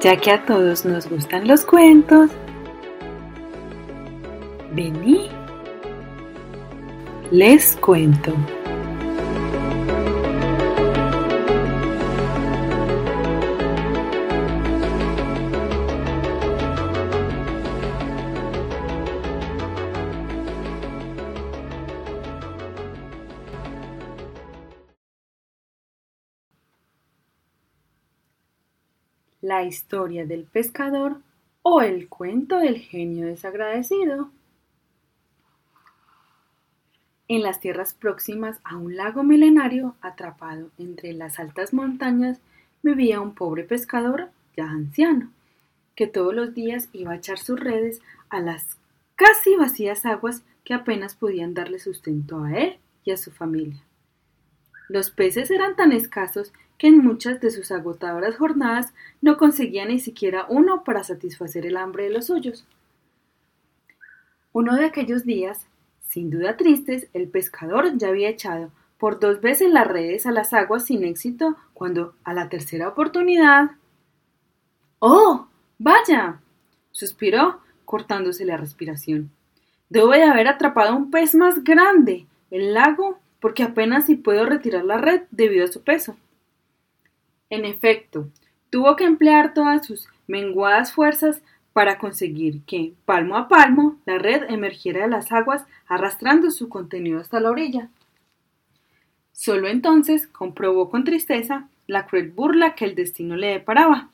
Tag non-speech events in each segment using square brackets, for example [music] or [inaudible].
Ya que a todos nos gustan los cuentos, vení, les cuento. La historia del pescador o el cuento del genio desagradecido. En las tierras próximas a un lago milenario, atrapado entre las altas montañas, vivía un pobre pescador ya anciano, que todos los días iba a echar sus redes a las casi vacías aguas que apenas podían darle sustento a él y a su familia. Los peces eran tan escasos que en muchas de sus agotadoras jornadas no conseguía ni siquiera uno para satisfacer el hambre de los suyos. Uno de aquellos días, sin duda tristes, el pescador ya había echado por dos veces las redes a las aguas sin éxito, cuando a la tercera oportunidad. ¡Oh! ¡Vaya! suspiró, cortándose la respiración. Debo de haber atrapado un pez más grande. El lago porque apenas si puedo retirar la red debido a su peso. En efecto, tuvo que emplear todas sus menguadas fuerzas para conseguir que, palmo a palmo, la red emergiera de las aguas arrastrando su contenido hasta la orilla. Solo entonces comprobó con tristeza la cruel burla que el destino le deparaba,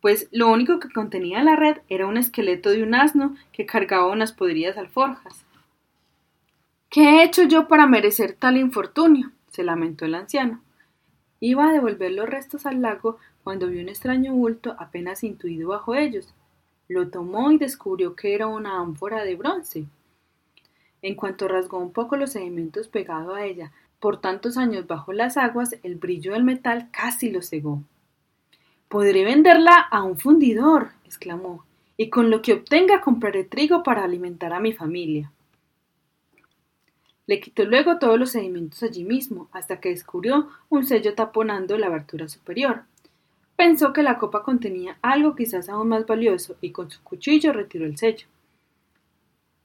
pues lo único que contenía la red era un esqueleto de un asno que cargaba unas podridas alforjas. ¿Qué he hecho yo para merecer tal infortunio? se lamentó el anciano. Iba a devolver los restos al lago cuando vio un extraño bulto apenas intuido bajo ellos. Lo tomó y descubrió que era una ánfora de bronce. En cuanto rasgó un poco los sedimentos pegados a ella por tantos años bajo las aguas, el brillo del metal casi lo cegó. Podré venderla a un fundidor, exclamó, y con lo que obtenga compraré trigo para alimentar a mi familia. Le quitó luego todos los sedimentos allí mismo, hasta que descubrió un sello taponando la abertura superior. Pensó que la copa contenía algo quizás aún más valioso y con su cuchillo retiró el sello.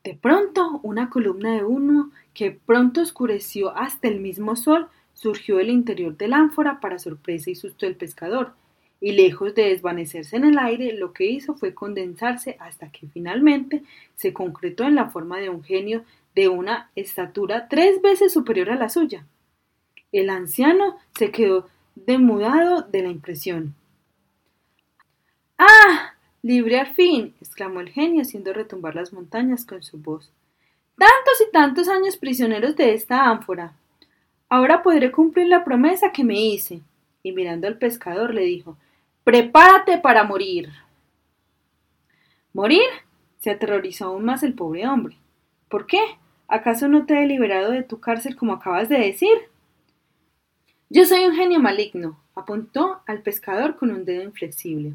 De pronto, una columna de humo que pronto oscureció hasta el mismo sol surgió del interior del ánfora para sorpresa y susto del pescador, y lejos de desvanecerse en el aire, lo que hizo fue condensarse hasta que finalmente se concretó en la forma de un genio de una estatura tres veces superior a la suya. El anciano se quedó demudado de la impresión. ¡Ah! Libre al fin. exclamó el genio haciendo retumbar las montañas con su voz. Tantos y tantos años prisioneros de esta ánfora. Ahora podré cumplir la promesa que me hice. Y mirando al pescador le dijo Prepárate para morir. ¿Morir? se aterrorizó aún más el pobre hombre. ¿Por qué? ¿Acaso no te he liberado de tu cárcel como acabas de decir? Yo soy un genio maligno, apuntó al pescador con un dedo inflexible.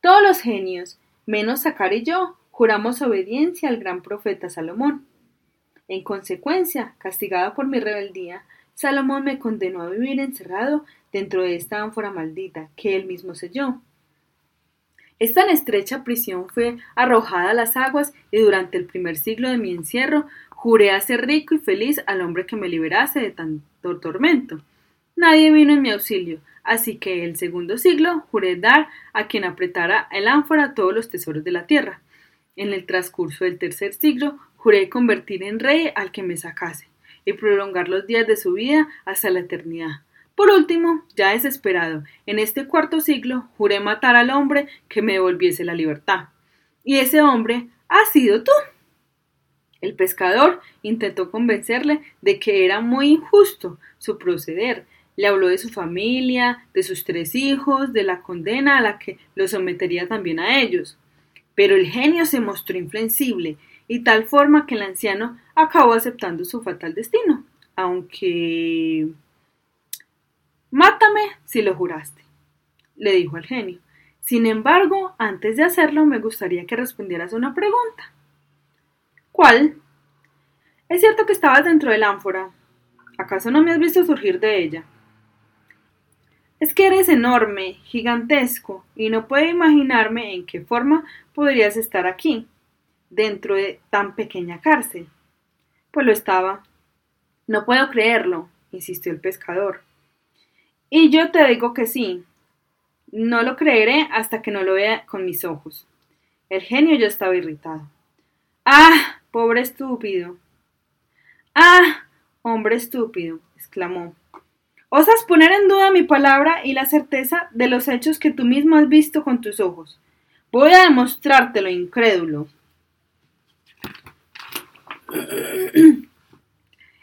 Todos los genios, menos Sacar y yo, juramos obediencia al gran profeta Salomón. En consecuencia, castigado por mi rebeldía, Salomón me condenó a vivir encerrado dentro de esta ánfora maldita que él mismo selló. Esta estrecha prisión fue arrojada a las aguas y durante el primer siglo de mi encierro Juré hacer rico y feliz al hombre que me liberase de tanto tormento. Nadie vino en mi auxilio, así que el segundo siglo juré dar a quien apretara el ánfora todos los tesoros de la tierra. En el transcurso del tercer siglo juré convertir en rey al que me sacase, y prolongar los días de su vida hasta la eternidad. Por último, ya desesperado, en este cuarto siglo juré matar al hombre que me devolviese la libertad. Y ese hombre ha sido tú. El pescador intentó convencerle de que era muy injusto su proceder. Le habló de su familia, de sus tres hijos, de la condena a la que lo sometería también a ellos. Pero el genio se mostró inflexible, y tal forma que el anciano acabó aceptando su fatal destino, aunque. Mátame si lo juraste, le dijo el genio. Sin embargo, antes de hacerlo, me gustaría que respondieras una pregunta. ¿Cuál? Es cierto que estabas dentro del ánfora. ¿Acaso no me has visto surgir de ella? Es que eres enorme, gigantesco, y no puedo imaginarme en qué forma podrías estar aquí, dentro de tan pequeña cárcel. Pues lo estaba. No puedo creerlo, insistió el pescador. Y yo te digo que sí. No lo creeré hasta que no lo vea con mis ojos. El genio ya estaba irritado. ¡Ah! Pobre estúpido. ¡Ah! Hombre estúpido, exclamó. Osas poner en duda mi palabra y la certeza de los hechos que tú mismo has visto con tus ojos. Voy a demostrártelo, incrédulo. [clears throat]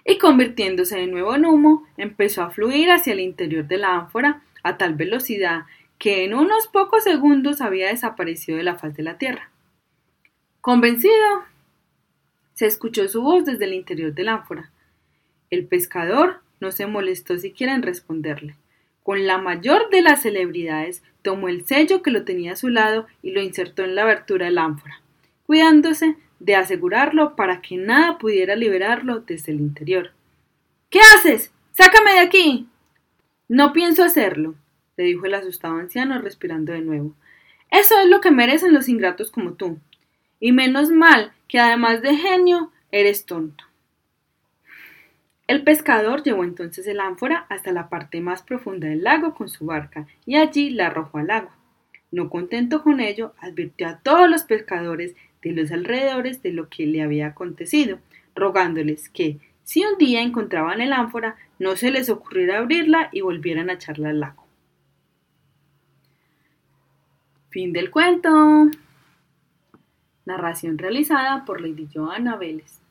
y convirtiéndose de nuevo en humo, empezó a fluir hacia el interior de la ánfora a tal velocidad que en unos pocos segundos había desaparecido de la faz de la tierra. Convencido, se escuchó su voz desde el interior del ánfora. El pescador no se molestó siquiera en responderle. Con la mayor de las celebridades, tomó el sello que lo tenía a su lado y lo insertó en la abertura del ánfora, cuidándose de asegurarlo para que nada pudiera liberarlo desde el interior. ¿Qué haces? Sácame de aquí. No pienso hacerlo, le dijo el asustado anciano respirando de nuevo. Eso es lo que merecen los ingratos como tú. Y menos mal que además de genio, eres tonto. El pescador llevó entonces el ánfora hasta la parte más profunda del lago con su barca y allí la arrojó al agua. No contento con ello, advirtió a todos los pescadores de los alrededores de lo que le había acontecido, rogándoles que, si un día encontraban el ánfora, no se les ocurriera abrirla y volvieran a echarla al lago. Fin del cuento. Narración realizada por Lady Joanna Vélez.